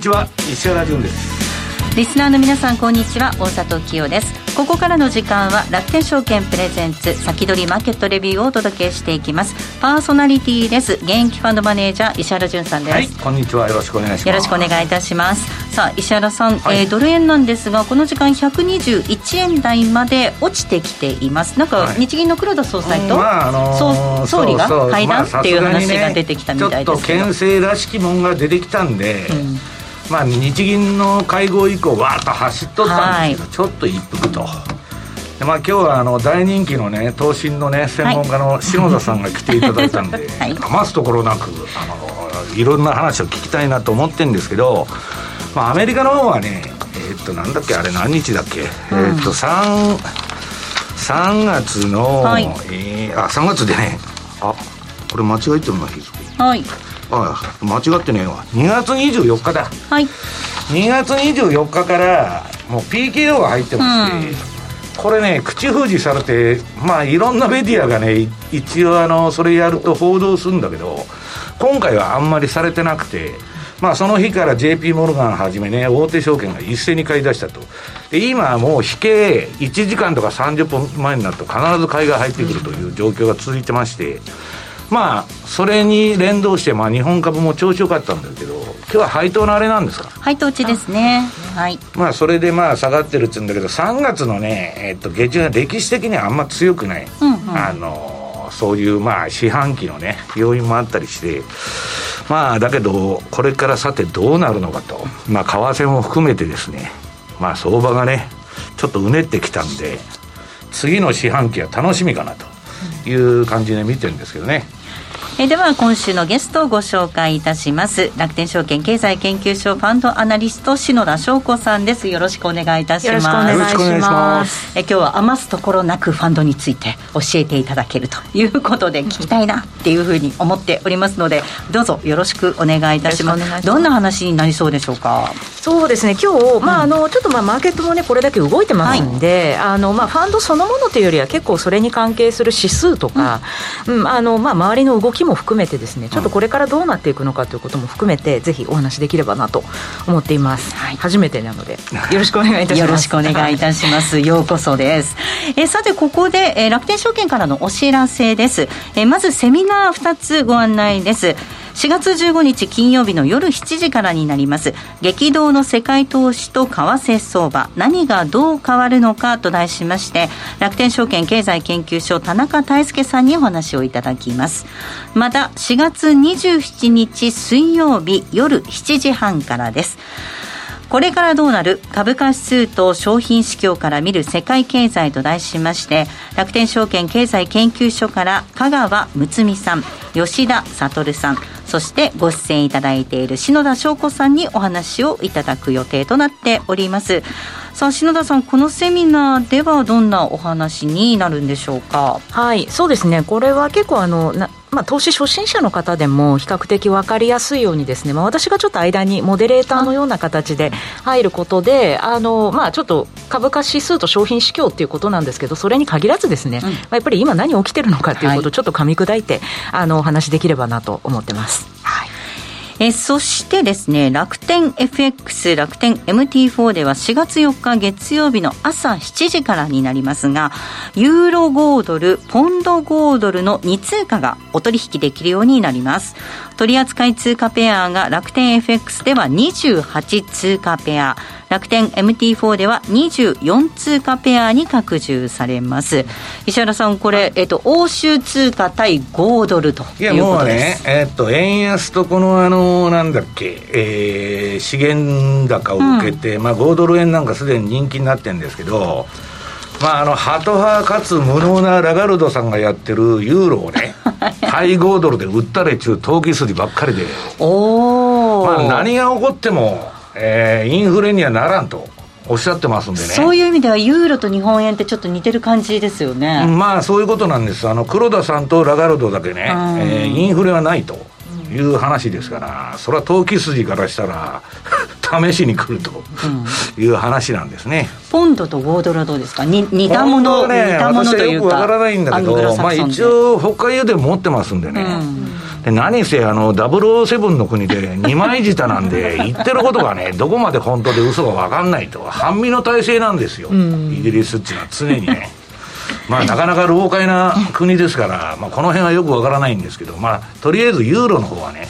にちは石原潤です。リスナーの皆さんこんにちは大里清です。ここからの時間は楽天証券プレゼンツ先取りマーケットレビューをお届けしていきます。パーソナリティです現役ファンドマネージャー石原潤さんです、はい、こんにちは。よろしくお願いします。よろしくお願いいたします。さあ石原さん、はい、えー、ドル円なんですがこの時間121円台まで落ちてきています。なんか日銀の黒田総裁と、はいまああのー、総理が会談？っていう話が出てきたみたいですけど、ね、ちょっと牽制らしきもんが出てきたんで、うんまあ、日銀の会合以降わーっと走っとったんですけど、はい、ちょっと一服と。でまあ、今日はあの大人気のね投信のね専門家の篠田さんが来ていただいたんで、はい、余すところなくあのいろんな話を聞きたいなと思ってるんですけど、まあ、アメリカの方はねえー、っとなんだっけあれ何日だっけ、うん、えー、っと 3, 3月の、はい、えー、あ3月でね。あこれ間違えてるな日付。はいあ間違ってねえわ。2月24日だ。はい。2月24日からもう PKO が入ってまして、うん、これね口封じされてまあいろんなメディアがね一応あのそれやると報道するんだけど今回はあんまりされてなくてまあ、その日から JP モルガンはじめね、大手証券が一斉に買い出したと。で、今もう引け1時間とか30分前になると必ず買いが入ってくるという状況が続いてまして、まあ、それに連動して、まあ、日本株も調子よかったんだけど、今日は配当のあれなんですか？配当値ですね。はい。まあ、それでまあ、下がってるっつうんだけど、3月のね、えっと、下旬は歴史的にはあんま強くない。うんうん、あの、そういうまあ、四半期のね、要因もあったりして、まあ、だけど、これからさてどうなるのかと。まあ、為替も含めてですね、まあ、相場がね、ちょっとうねってきたんで、次の四半期は楽しみかなという感じで見てるんですけどね。えでは今週のゲストをご紹介いたします。楽天証券経済研究所ファンドアナリスト篠田翔子さんです。よろしくお願いいたします。よろしくお願いします。え今日は余すところなくファンドについて教えていただけるということで聞きたいなっていうふうに思っておりますのでどうぞよろしくお願いいたします。どんな話になりそうでしょうか？そうですね今日、まああのちょっとまあマーケットもねこれだけ動いてますんで、はい、あのまあファンドそのものというよりは結構それに関係する指数とか、うん、うん、あのまあ周りの動きも含めてですねちょっとこれからどうなっていくのかということも含めて、ぜひお話できればなと思っています、はい、初めてなのでよろしくお願いいたします。よろしくお願いいたします、ようこそです。えさてここで、えー、楽天証券からのお知らせです、えー、まずセミナー2つご案内です。4月15日金曜日の夜7時からになります。激動の世界投資と為替相場。何がどう変わるのかと題しまして楽天証券経済研究所田中泰介さんにお話をいただきますまた4月27日水曜日夜7時半からです。これからどうなる？株価指数と商品市況から見る世界経済と題しまして楽天証券経済研究所から香川睦美さん吉田悟さんそしてご出演いただいている篠田翔子さんにお話をいただく予定となっております。さあ篠田さんこのセミナーではどんなお話になるんでしょうか？はいそうですね。これは結構あのなまあ、投資初心者の方でも比較的分かりやすいようにですね、まあ、私がちょっと間にモデレーターのような形で入ることであの、まあ、ちょっと株価指数と商品市況っていうことなんですけどそれに限らずですね、うん、まあ、やっぱり今何起きてるのかっていうことをちょっと噛み砕いて、はい、あのお話できればなと思ってます。はいえそしてですね、楽天 FX、楽天 MT4 では4月4日月曜日の朝7時からになりますが、ユーロ5ドル、ポンド5ドルの2通貨がお取引できるようになります。取扱通貨ペアが楽天 FX では28通貨ペア、楽天 MT4 では24通貨ペアに拡充されます。石原さんこれ、えっと、欧州通貨対5ドルということです。いやもうね、えっと、円安とこのあのなんだっけ、えー、資源高を受けて、うん、まあ、5ドル円なんかすでに人気になってるんですけどまあ、あのハト派かつ無能なラガルドさんがやってるユーロをね 対5ドルで売ったれちゅう投機筋ばっかりで。お、まあ、何が起こってもえー、インフレにはならんとおっしゃってますんでね。そういう意味ではユーロと日本円ってちょっと似てる感じですよね。まあそういうことなんです。あの黒田さんとラガルドだけね、えー、インフレはないという話ですから、それは投機筋からしたら 試しに来るという話なんですね、うん、ポンドと5ドルはどうですか？似たもの、ね、似たものというか私はよくわからないんだけど、まあ、一応北海油で持ってますんでね、うん、で何せあの007の国で二枚舌なんで 言ってることがねどこまで本当で嘘か分かんないと半身の体制なんですよ、うん、イギリスっていうのは常にね。まあ、なかなか老快な国ですから、まあ、この辺はよくわからないんですけど、まあ、とりあえずユーロの方はね、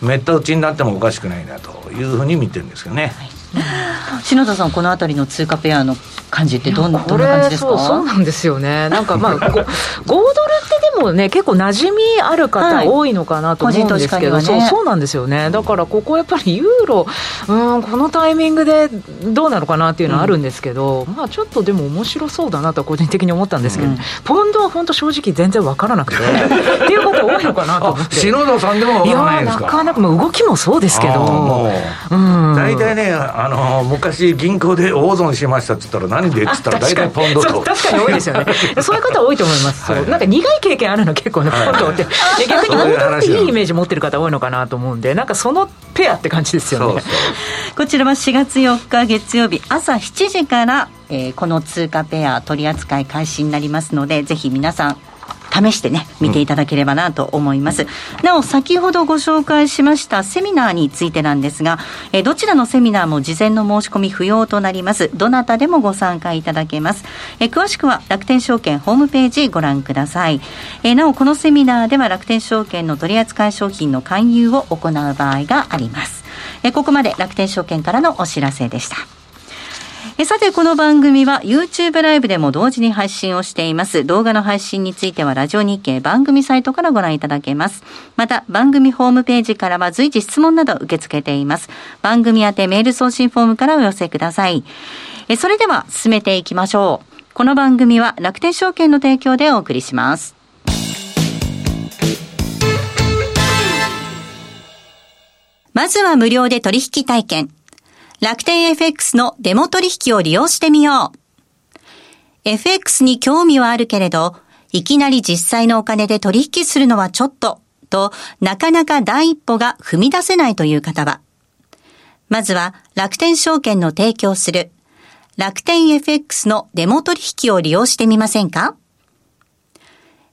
めった打ちになってもおかしくないなというふうに見てるんですけどね。はい 篠田さん、このあたりの通貨ペアの感じってどんなどんな感じですか？そうそうなんですよね、なんかまあ、5, 5ドルってでもね、結構馴染みある方多いのかなと思うんですけど、はいね、そうそうなんですよね、だからここやっぱりユーロ、うん、このタイミングでどうなのかなっていうのはあるんですけど、うん、まあちょっとでも面白そうだなと個人的に思ったんですけど、うん、ポンドは本当、正直、全然分からなくて、っていう方多いのかなと思って。篠田さんでも分からないですか？いやなかなか動きもそうですけど、大体、ね、あの昔、銀行で大損しましたって言ったら、何でって言ったら、大体ポンドと。確かに多いですよね。そういう方多いと思います。はい、なんか苦い経験あるの結構ね、ポンドって。逆にポンドっていいイメージ持ってる方多いのかなと思うんで、なんかそのペアって感じですよね。そうそうこちらは4月4日月曜日朝7時から、えー、この通貨ペア取り扱い開始になりますので、ぜひ皆さん試してね、見ていただければなと思います。なお、先ほどご紹介しましたセミナーについてなんですが、えどちらのセミナーも事前の申し込み不要となります。どなたでもご参加いただけます。え詳しくは楽天証券ホームページご覧ください。えなお、このセミナーでは楽天証券の取扱い商品の勧誘を行う場合があります。えここまで楽天証券からのお知らせでした。えさて、この番組は YouTube ライブでも同時に配信をしています。動画の配信についてはラジオ日経番組サイトからご覧いただけます。また、番組ホームページからは随時質問など受け付けています。番組宛てメール送信フォームからお寄せください。えそれでは進めていきましょう。この番組は楽天証券の提供でお送りします。まずは無料で取引体験。楽天 FX のデモ取引を利用してみよう。FX に興味はあるけれど、いきなり実際のお金で取引するのはちょっと、と、なかなか第一歩が踏み出せないという方は、まずは楽天証券の提供する楽天 FX のデモ取引を利用してみませんか？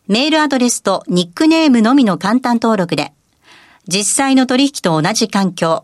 メールアドレスとニックネームのみの簡単登録で、実際の取引と同じ環境、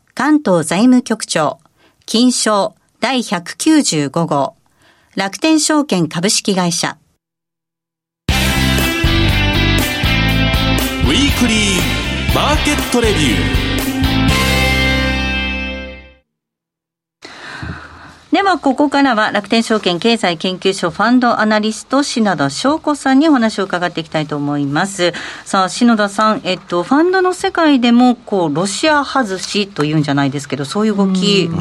関東財務局長、金賞第195号、楽天証券株式会社。ウィークリーマーケットレビュー。では、ここからは楽天証券経済研究所ファンドアナリスト、篠田翔子さんにお話を伺っていきたいと思います。さあ、篠田さん、えっと、ファンドの世界でも、こう、ロシア外しというんじゃないですけど、そういう動き、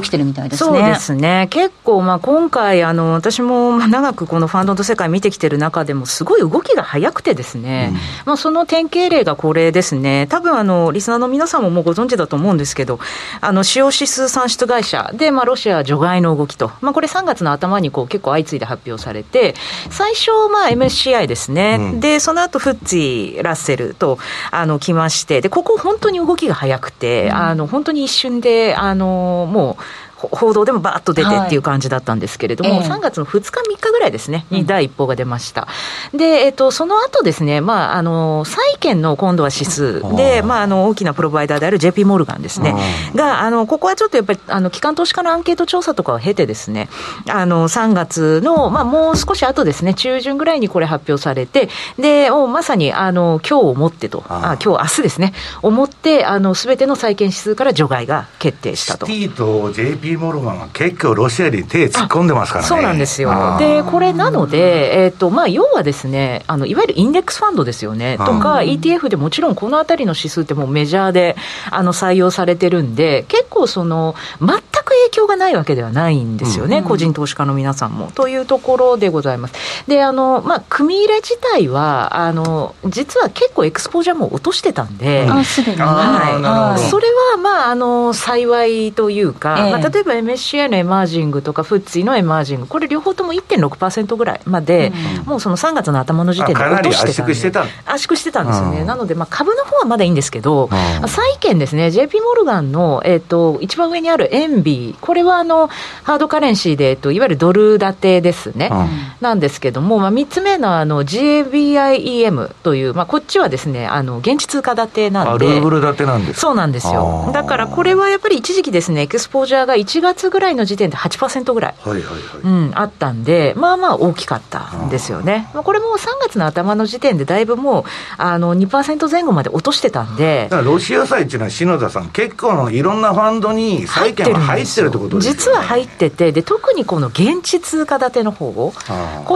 起きてるみたいですね。そうですね。結構、まあ、今回、あの、私も長くこのファンドの世界見てきてる中でも、すごい動きが早くてですね、うん、まあ、その典型例がこれですね。多分、あの、リスナーの皆さんももうご存知だと思うんですけど、あの、使用指数算出会社で、まあ、ロシア除外の動きと、まあ、これ3月の頭にこう結構相次いで発表されて、最初、まあ、MSCI ですね。うん、で、その後、フッツィ、ラッセルと、あの、来まして、で、ここ本当に動きが早くて、うん、あの、本当に一瞬で、あの、もう、報道でもばーっと出てっていう感じだったんですけれども、はいえ。ー、3月の2日、3日ぐらいですね、に第一報が出ました。で、えっ、と、その後ですね、まあ、あの、債券の今度は指数で、まあ、あの、大きなプロバイダーである JP モルガンですね、が、あの、ここはちょっとやっぱり、あの、機関投資家のアンケート調査とかを経てですね、あの、3月の、まあ、もう少し後ですね、中旬ぐらいにこれ発表されて、で、まさに、あの、今日をもってと、あ今日、明日ですね、をもって、あの、すべての債券指数から除外が決定したと。シティと JP モルガンは結構ロシアに手突っ込んでますからね。そうなんですよ。で、これなので、えっ、ー、と、まあ、要はですね、あの、いわゆるインデックスファンドですよね、とか、ETF でもちろんこのあたりの指数ってもうメジャーで、あの、採用されてるんで、結構その、全く影響がないわけではないんですよね、うん、個人投資家の皆さんも。というところでございます。で、あの、まあ、組入れ自体は、あの、実は結構エクスポージャーも落としてたんで、あ、すでに。はい。それは、まあ、あの、幸いというか、えー、まあ、例えば MSCI のエマージングとか、フッツィのエマージング、これ両方とも1.6%ぐらいまで、うん、もうその3月の頭の時点で落としてたんで。圧縮してた圧縮してたんですよね。なので、まあ、株の方はまだいいんですけど、債券ですね、JP モルガンの、えっ、ー、と、一番上にあるエンビー、これはあの、ハードカレンシーで、えっと、いわゆるドル建てですね、うん、なんですけども、まあ、3つ目のあの GABIEM という、まあ、こっちはですね、あの現地通貨建てなんで、ルーブル建てなんですそうなんですよ。だからこれはやっぱり一時期ですね、エクスポージャーが1月ぐらいの時点で8%ぐらい、はいはいはい。うん、あったんで、まあまあ大きかったんですよね。まあ、これも3月の頭の時点でだいぶもうあの2%前後まで落としてたんで。ロシア債っていうのは篠田さん、結構のいろんなファンドに債券が入ってるってことです実は入っててで、特にこの現地通貨建ての方こ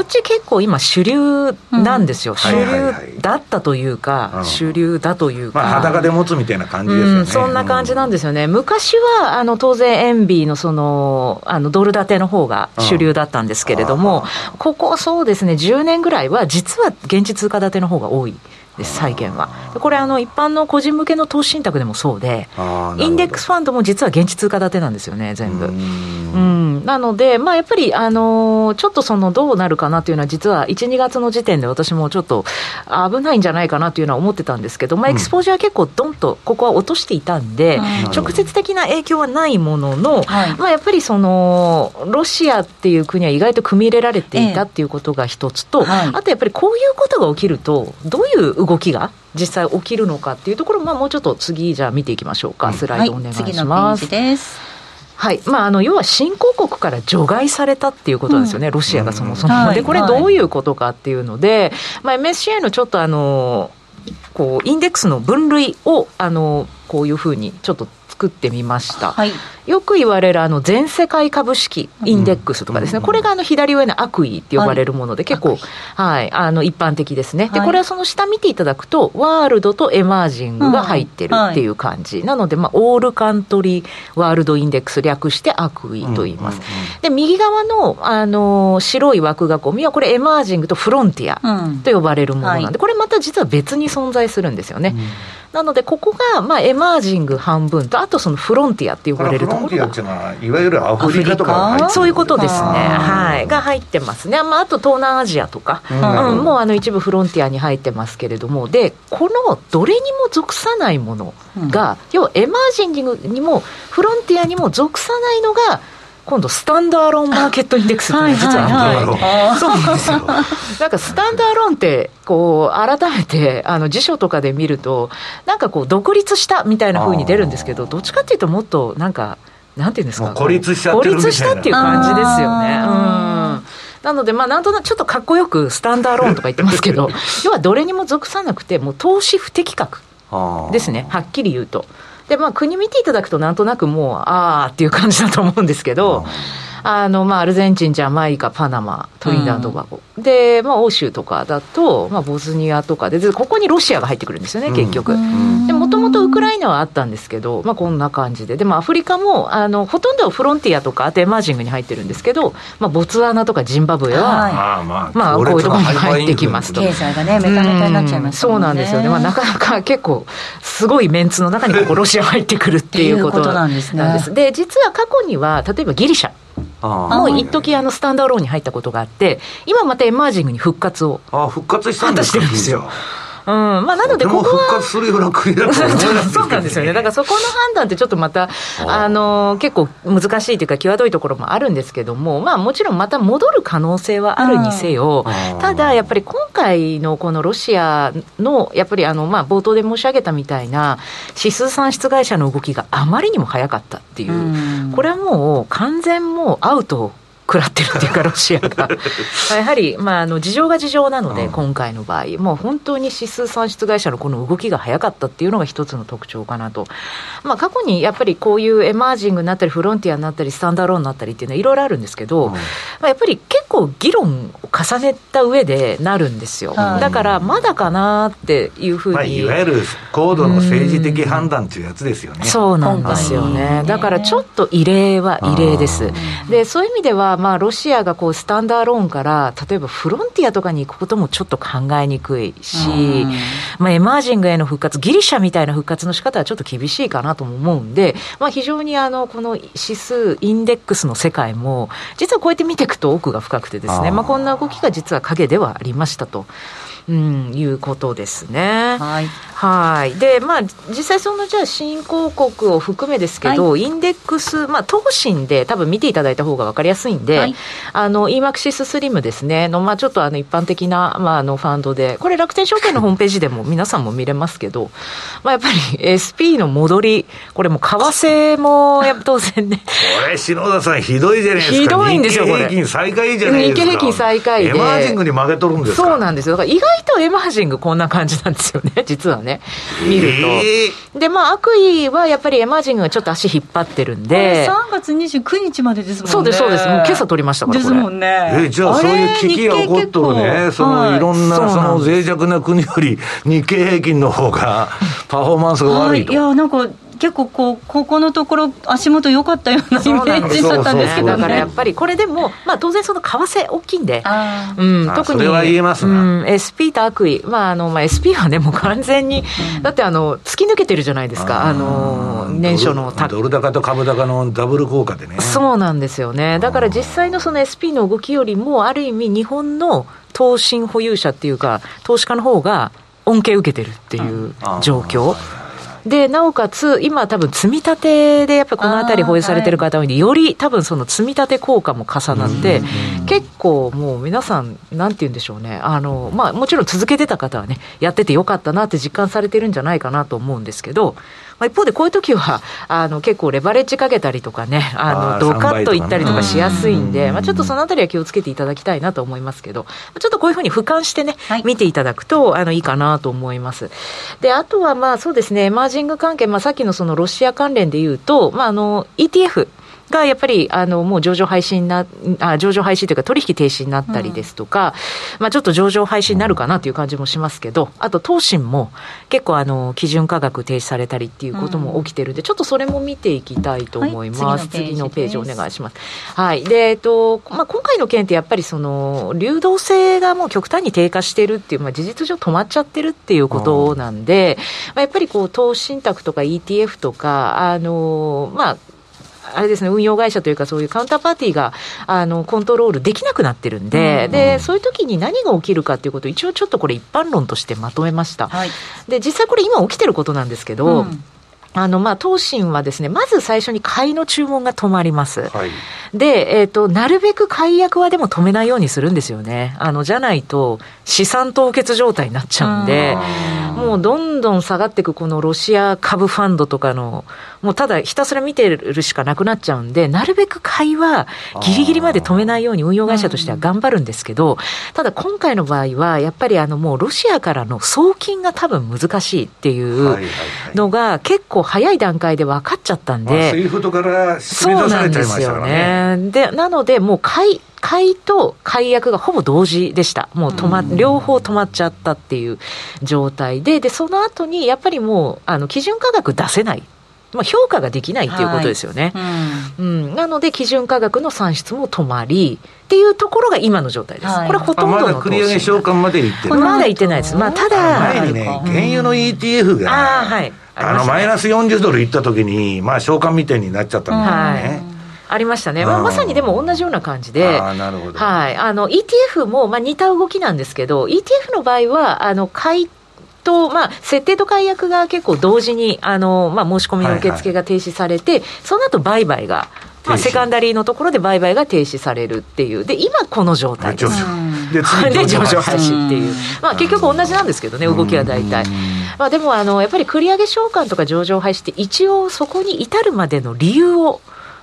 っち結構今、主流なんですよ、うん、主流だったというか、主流だというか、まあ、裸で持つみたいな感じですよね、うん、そんな感じなんですよね、昔はあの当然、エーのそのあのドル建ての方が主流だったんですけれども、ここ、そうですね、10年ぐらいは、実は現地通貨建ての方が多い。です債券は。これあの一般の個人向けの投資信託でもそうでインデックスファンドも実は現地通貨建てなんですよね全部。うん。なのでまあやっぱりあのちょっとそのどうなるかなというのは実は12月の時点で私もちょっと危ないんじゃないかなというのは思ってたんですけど、まあ、エクスポージャー結構どんとここは落としていたんで、直接的な影響はないものの、まあやっぱりそのロシアっていう国は意外と組み入れられていたっていうことが一つと、あとやっぱりこういうことが起きるとどういう動きが実際起きるのかっていうところまあ、もうちょっと次じゃあ見ていきましょうか、スライドお願いします。はい、次のページです。はい。まあ、あの要は新興国から除外されたっていうことですよね、うん、ロシアがそもそも。うん、で、これ、どういうことかっていうので、まあ、MSCI のちょっとあのこうインデックスの分類をあのこういうふうにちょっと作ってみました。はい、よく言われるあの全世界株式インデックスとかですね、うん、これがあの左上の ACWI って呼ばれるもので、結構、はい、あの一般的ですね。で、これはその下見ていただくと、ワールドとエマージングが入ってるっていう感じ。なので、まあ、オールカントリーワールドインデックス略して ACWI と言います。で、右側の、あの、白い枠囲みは、これエマージングとフロンティアと呼ばれるものなんで、これまた実は別に存在するんですよね。なので、ここが、まあ、エマージング半分と、あとそのフロンティアって呼ばれるとンっていうのは、いわゆるアフリカとかそういうことですね、はい、が入ってますね、まあ、あと東南アジアとか、うん、うん、もうあの一部フロンティアに入ってますけれども、で、このどれにも属さないものが、うん、要はエマージングにも、フロンティアにも属さないのが、今度スタンダーロンマーケットインデックスっていうのが実はあって、そうなんですよ。なんかスタンダーロンってこう改めてあの辞書とかで見るとなんかこう独立したみたいなふうに出るんですけど、どっちかっていうともっとなんかなんていうんですか孤立した孤立したっていう感じですよね。うん。なので、まあ、なんとなくちょっとかっこよくスタンダーローンとか言ってますけど、要はどれにも属さなくて、もう投資不適格ですね、はっきり言うと。で、まあ、国見ていただくと、なんとなくもう、ああっていう感じだと思うんですけど、あの、まあ、アルゼンチン、ジャマイカ、パナマ、トリニダードバゴ、うん、で、まあ、欧州とかだと、まあ、ボスニアとかで、ここにロシアが入ってくるんですよね、結局。で、もともとウクライナはあったんですけど、まあ、こんな感じで。でも、アフリカも、あの、ほとんどフロンティアとか、あとエマージングに入ってるんですけど、まあ、ボツワナとかジンバブエは、はい、まあ、まあ、こういうところに入ってきますと。経済がね、になっちゃいます、ね、そうなんですよね。まあ、なかなか結構、すごいメンツの中にここロシア入ってくるっていうことなんですね。で、実は過去には、例えばギリシャ。もう一時あのスタンダーローンに入ったことがあって、今またエマージングに復活を。あ復活したんですんですよ。うん。まあ、なのでここは復活するような国だと思 そうなんですよね。だからそこの判断ってちょっとまたあの結構難しいというか際どいところもあるんですけどもまあもちろんまた戻る可能性はあるにせよ。ただやっぱり今回のこのロシアのやっぱりあのまあ冒頭で申し上げたみたいな指数算出会社の動きがあまりにも早かったっていう。これはもう完全もうアウト食らってるっていうか、ロシアが。やはり、まあ、あの事情が事情なので、今回の場合、もう本当に指数算出会社のこの動きが早かったっていうのが一つの特徴かなと。まあ、過去にやっぱりこういうエマージングになったり、フロンティアになったり、スタンダーローンになったりっていうのはいろいろあるんですけど、まあ、やっぱり結構議論を重ねた上でなるんですよ。だから、まだかなっていうふうに。まあ、いわゆる高度の政治的判断っていうやつですよね。そうなんですよね。だからちょっと異例は異例です。で、そういう意味では、まあ、ロシアがこうスタンダーローンから例えばフロンティアとかに行くこともちょっと考えにくいし、まあ、エマージングへの復活ギリシャみたいな復活の仕方はちょっと厳しいかなとも思うんで、まあ、非常にあのこの指数インデックスの世界も実はこうやって見ていくと奥が深くてですねまあ、こんな動きが実は影ではありましたと。うん、いうことですね。はい。はい。で、まあ、実際その、じゃあ、新興国を含めですけど、はい、インデックス、まあ、投信で多分見ていただいた方が分かりやすいんで、はい、あの、EMAXIS スリムですね、の、まあ、ちょっとあの、一般的な、まあ、あの、ファンドで、これ楽天証券のホームページでも皆さんも見れますけど、まあ、やっぱり SP の戻り、これも為替も、やっぱ当然ね。これ、篠田さん、ひどいじゃないですか。ひどいんですよ、これ。日経平均最下位じゃないですか。日経平均最下位で。エマージングに負けとるんですそうなんですよ。だから意外とエマージングこんな感じなんですよね、実はね。見ると。えー、で、まあ、悪意はやっぱりエマージングがちょっと足引っ張ってるんで。3月29日までですもんね。そうです、そうです。もう今朝取りましたから、ですもんね。えじゃあそういう危機が起こっとるね、そのいろんなその脆弱な国より日経平均の方がパフォーマンスが悪いと。いや、なんか、結構こう、ここのところ、足元良かったようなイメージだったんですけど、ね、だからやっぱりこれでも、まあ、当然、その為替大きいんで、うん、特に、それは言えますうん、SP と悪意、まああのまあ、SP はね、もう完全に、うん、だってあの突き抜けてるじゃないですか、あの年初のドル高と株高のダブル効果でね。そうなんですよね、だから実際のその SP の動きよりも、ある意味、日本の投信保有者っていうか、投資家の方が恩恵受けてるっていう状況。でなおかつ、今、多分積み立てでやっぱりこの辺り保有されてる方多いんで、より多分その積み立て効果も重なって、結構もう皆さん、なんて言うんでしょうね、あのまあ、もちろん続けてた方はね、やっててよかったなって実感されてるんじゃないかなと思うんですけど、まあ、一方でこういう時はあの結構レバレッジかけたりとかね、あのドカッといったりとかしやすいんで、まあ、ちょっとそのあたりは気をつけていただきたいなと思いますけど、ちょっとこういうふうに俯瞰してね、はい、見ていただくとあのいいかなと思います。で、あとはまあそうですね、エマージング関係、まあ、さっきのそのロシア関連でいうと、まあ、あの ETF、がやっぱりあのもう上場廃止になあ上場廃止というか取引停止になったりですとか、うん、まあ、ちょっと上場廃止になるかなという感じもしますけど、あと投信も結構あの基準価格停止されたりっていうことも起きてるんで、うん、ちょっとそれも見ていきたいと思います。はい、次のページお願いします。はい。で、えっと、まあ、今回の件ってやっぱりその流動性がもう極端に低下してるっていう、まあ、事実上止まっちゃってるっていうことなんで、まあ、やっぱりこう投資信託とか ETF とか、あの、まあ、あれですね、運用会社というか、そういうカウンターパーティーがあのコントロールできなくなってるんで、うん、でそういう時に何が起きるかということを、一応ちょっとこれ、一般論としてまとめました。はい、で実際これ、今起きてることなんですけど、うんあの、まあ、東進はですね、まず最初に買いの注文が止まります。はい、で、えっ、ー、と、なるべく解約はでも止めないようにするんですよね。あの、じゃないと、資産凍結状態になっちゃうんで、もうどんどん下がっていくこのロシア株ファンドとかの、もうただひたすら見てるしかなくなっちゃうんで、なるべく買いはギリギリまで止めないように運用会社としては頑張るんですけど、ただ今回の場合は、やっぱりあのもうロシアからの送金が多分難しいっていうのが結構早い段階で分かっちゃったんで、スイフトからそうなんですよね。で、なのでもう買い、買いと解約がほぼ同時でした。もう止ま、両方止まっちゃったっていう状態で、で、その後にやっぱりもう、あの、基準価格出せない。まあ、評価ができないっていうことですよね、はい。うん、うん、なので基準価格の算出も止まりっていうところが今の状態です、はい、これほとんどのまだ繰り上げ償還までいってるまだいってないです、まあ、ただ前にね原油の ETF が、あはい。あのマイナス40ドルいった時にまあ償還みたいになっちゃったんだよね、はい。ありましたね、まあ、まさにでも同じような感じで、あなるほど。はい、あの ETF もまあ似た動きなんですけど、ETF の場合は、あの買いと、まあ、設定と解約が結構同時に、あの、まあ、申し込みの受付が停止されて、はいはい、その後売買が、まあ、セカンダリーのところで売買が停止されるっていう、で今この状態です。で 上場廃止っていう、まあ、結局同じなんですけどね、動きは大体。まあ、でもあの、やっぱり繰り上げ償還とか上場廃止って、一応そこに至るまでの理由を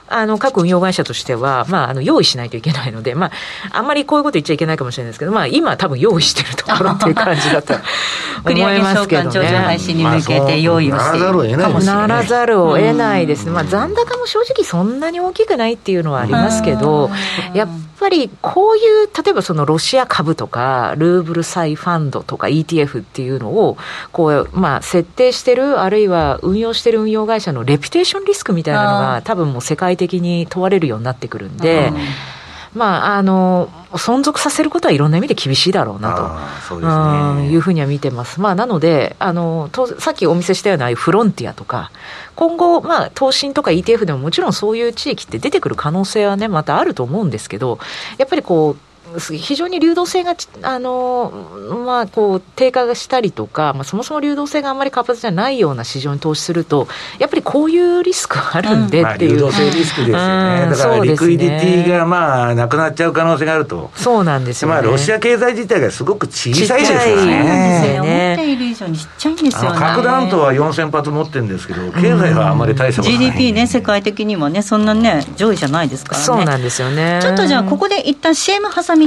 あの各運用会社としては、まあ、あの用意しないといけないので、まあ、あんまりこういうこと言っちゃいけないかもしれないですけど、まあ、今、多分用意してるところっていう感じだと 思いますけどね。上場配信に向けて用意をしているかもしれない。ならざるを得ないですね、まあ、残高も正直そんなに大きくないっていうのはありますけど、やっぱりこういう、例えばそのロシア株とか、ルーブル債ファンドとか ETF っていうのを、こう、まあ、設定してる、あるいは運用してる運用会社のレピュテーションリスクみたいなのが、多分もう世界的に問われるようになってくるんで、まあ、あの、存続させることはいろんな意味で厳しいだろうなと、そうですね、いうふうには見てます。まあ、なので、あの、さっきお見せしたようなフロンティアとか、今後、まあ、投信とか ETF でももちろんそういう地域って出てくる可能性はね、またあると思うんですけど、やっぱりこう、非常に流動性があの、まあ、こう低下したりとか、まあ、そもそも流動性があんまり活発じゃないような市場に投資すると、やっぱりこういうリスクがあるんでっていう、うん。まあ、流動性リスクですよね、うん、だからリクイディティがまあなくなっちゃう可能性があると、そうなんですよ、ね、まあ、ロシア経済自体がすごく小さいですからね。思っている以上にちっちゃいんですよね。核弾頭は4000発持ってるんですけど、経済はあんまり大したことない、うん、GDP ね、世界的にもね、そんなね、上位じゃないですからね。そうなんですよね。ちょっとじゃあ、ここで一旦 CM 挟み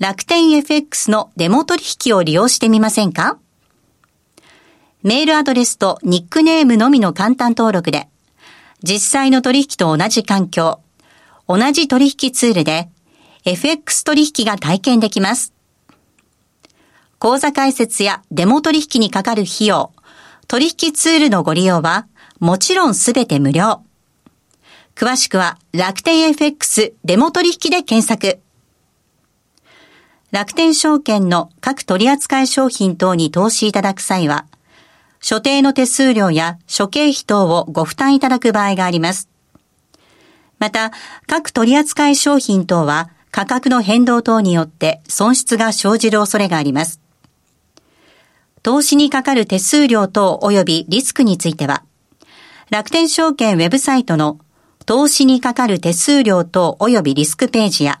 楽天 FX のデモ取引を利用してみませんか？メールアドレスとニックネームのみの簡単登録で、実際の取引と同じ環境、同じ取引ツールで、FX 取引が体験できます。口座開設やデモ取引にかかる費用、取引ツールのご利用は、もちろんすべて無料。詳しくは楽天 FX デモ取引で検索。楽天証券の各取扱商品等に投資いただく際は、所定の手数料や諸経費等をご負担いただく場合があります。また、各取扱商品等は価格の変動等によって損失が生じる恐れがあります。投資にかかる手数料等及びリスクについては、楽天証券ウェブサイトの投資にかかる手数料等及びリスクページや、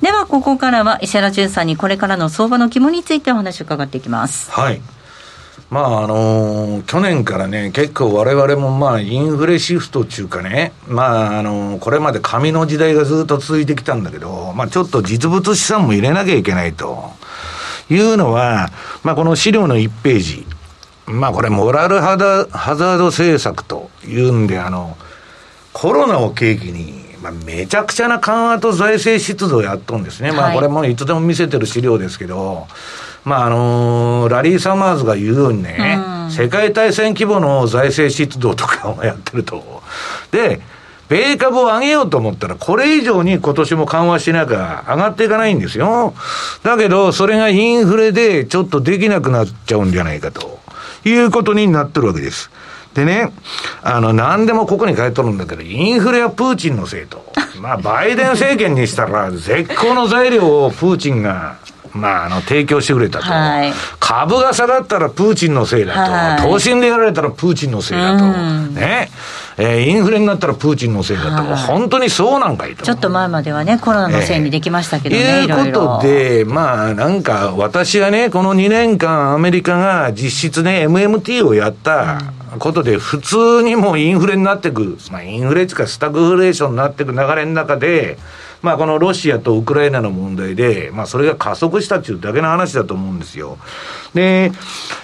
ではここからは石原潤さんにこれからの相場の肝についてお話を伺っていきます。はい。まああのー、去年からね、結構われわれもまあインフレシフトっていうかね、まああのー、これまで紙の時代がずっと続いてきたんだけど、まあちょっと実物資産も入れなきゃいけないと。いうのは、まあこの資料の1ページ、まあこれモラルハザード政策というんで、あの、コロナを契機にまあ、めちゃくちゃな緩和と財政出動をやっとんですね、まあ、これもいつでも見せてる資料ですけど、まああのー、ラリー・サマーズが言うようにね、うん、世界大戦規模の財政出動とかをやってると。で、米株を上げようと思ったら、これ以上に今年も緩和しなきゃ上がっていかないんですよ。だけど、それがインフレでちょっとできなくなっちゃうんじゃないかということになってるわけです。でね、あの、何でもここに書いとるんだけど、インフレはプーチンのせいと。まあ、バイデン政権にしたら、絶好の材料をプーチンが、まあ、あの、提供してくれたと。はい、株が下がったらプーチンのせいだと。はい、投資でやられたらプーチンのせいだと。ね。えー、インフレになったらプーチンのせいだと、はい、本当にそうなんかいと。ちょっと前まではね、コロナのせいにできましたけどね、えー、いうことで、まあ、なんか、私はね、この2年間、アメリカが実質ね、MMT をやった、ことで、普通にもうインフレになっていく、まあ、インフレっていうか、スタグフレーションになっていく流れの中で、まあ、このロシアとウクライナの問題で、まあ、それが加速したっていうだけの話だと思うんですよ。で、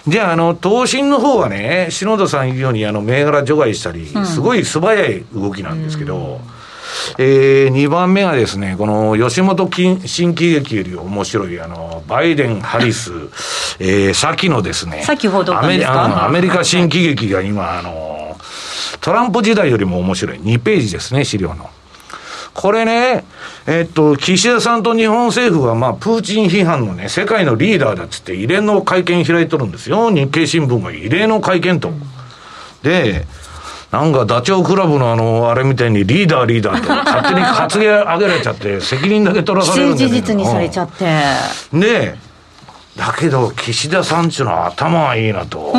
じゃあ、あの、投信の方はね、篠田さん言うように、あの、銘柄除外したり、すごい素早い動きなんですけど、うんえー、2番目がですね、この吉本新喜劇より面白い、あの、バイデン・ハリス、えー、先のですね、先ほどアメリアメリカ新喜劇が今、あの、トランプ時代よりも面白い。2ページですね、資料の。これね、えっと、岸田さんと日本政府は、まあ、プーチン批判のね、世界のリーダーだっつって異例の会見開いとるんですよ。日経新聞が異例の会見と。で、なんかダチョウ倶楽部のあの、あれみたいにリーダーリーダーと勝手に 発言上げられちゃって、責任だけ取らされるんで、ね、事実にされちゃって。で、だけど、岸田さんちゅうのは頭はいいなと。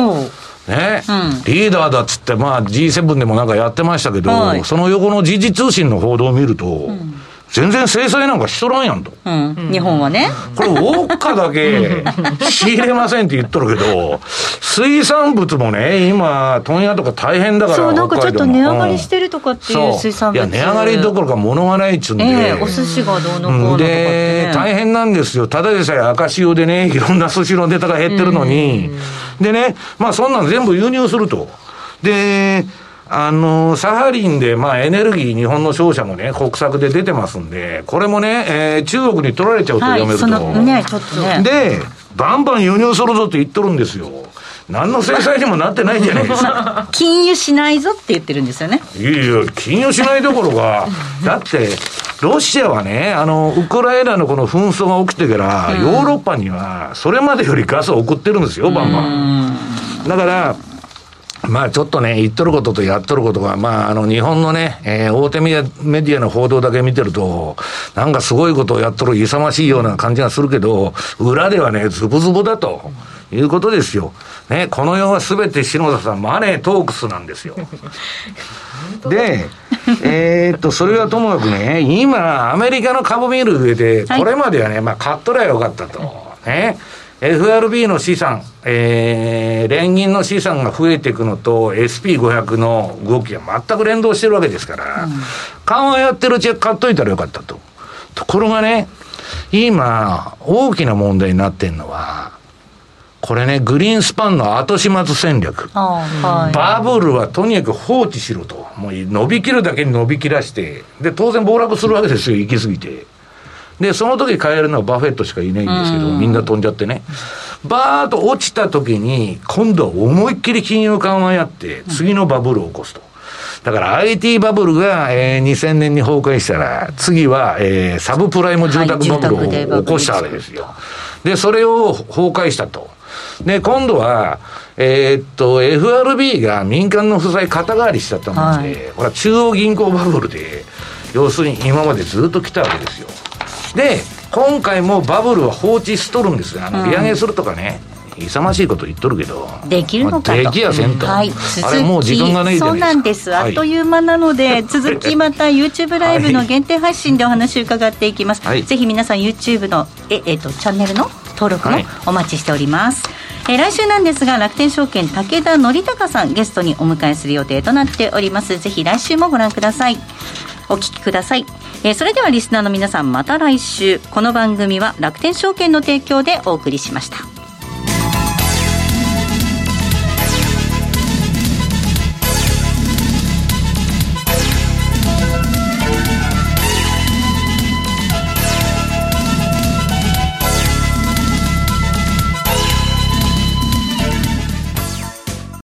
ね、うん、リーダーだっつって、まあ、G7 でもなんかやってましたけど、はい、その横の時事通信の報道を見ると、うん全然制裁なんかしとらんやんと。うん、日本はね。これ、ウォッカだけ 仕入れませんって言っとるけど、水産物もね、今、問屋とか大変だから。そう、なんかちょっと値上がりしてるとかっていう水産物。いや、値上がりどころか物がないっちゅうんで。えー、お寿司がどうのこうのとかって、ね、で、大変なんですよ。ただでさえ赤潮でね、いろんな寿司のネタが減ってるのに。でね、まあそんなん全部輸入すると。で、あの、サハリンで、まあ、エネルギー、日本の商社もね、国策で出てますんで、これもね、えー、中国に取られちゃうと読めると。はい、ね、ちょっとね。で、バンバン輸入するぞって言っとるんですよ。何の制裁にもなってないじゃないですか。禁輸しないぞって言ってるんですよね。いやいや、禁輸しないどころか、だって、ロシアはね、あの、ウクライナのこの紛争が起きてから、ヨーロッパには、それまでよりガスを送ってるんですよ、バンバン。だから、まあちょっとね、言っとることとやっとることが、まああの日本のね、えー、大手メディアの報道だけ見てると、なんかすごいことをやっとる勇ましいような感じがするけど、裏ではね、ズブズブだと。いうことですよ。ね、この世はすべて篠田さん、マネートークスなんですよ。で、えー、っと、それはともかくね、今、アメリカの株見る上で、これまではね、まあ、買っとりゃよかったと。ね。FRB の資産、えー、連銀の資産が増えていくのと SP500 の動きが全く連動してるわけですから、うん、緩和やってるうちは買っといたらよかったと。ところがね、今、大きな問題になってんのは、これね、グリーンスパンの後始末戦略。はい、バブルはとにかく放置しろと。もう伸びきるだけに伸びきらして、で、当然暴落するわけですよ、行き過ぎて。で、その時買えるのはバフェットしかいないんですけど、みんな飛んじゃってね。バーッと落ちた時に、今度は思いっきり金融緩和やって、次のバブルを起こすと。だから IT バブルが、えー、2000年に崩壊したら、次は、えー、サブプライム住宅バブルを起こしたわけですよ。で、それを崩壊したと。で、今度は、えー、っと、FRB が民間の負債肩代わりしちゃったもんで、はい、これは中央銀行バブルで、要するに今までずっと来たわけですよ。で、今回もバブルは放置しとるんですよ。あの、利上げするとかね。勇ましいこと言っとるけどできるのかと、できやせんと、はい、あれもう時間がないそうなんです。あっという間なので、続きまた YouTube ライブの限定配信でお話を伺っていきます、はい、ぜひ皆さん YouTube のえ、えっと、チャンネルの登録もお待ちしております、えー、来週なんですが楽天証券武田則孝さんゲストにお迎えする予定となっております。ぜひ来週もご覧くださいお聞きください、えー、それではリスナーの皆さんまた来週。この番組は楽天証券の提供でお送りしました。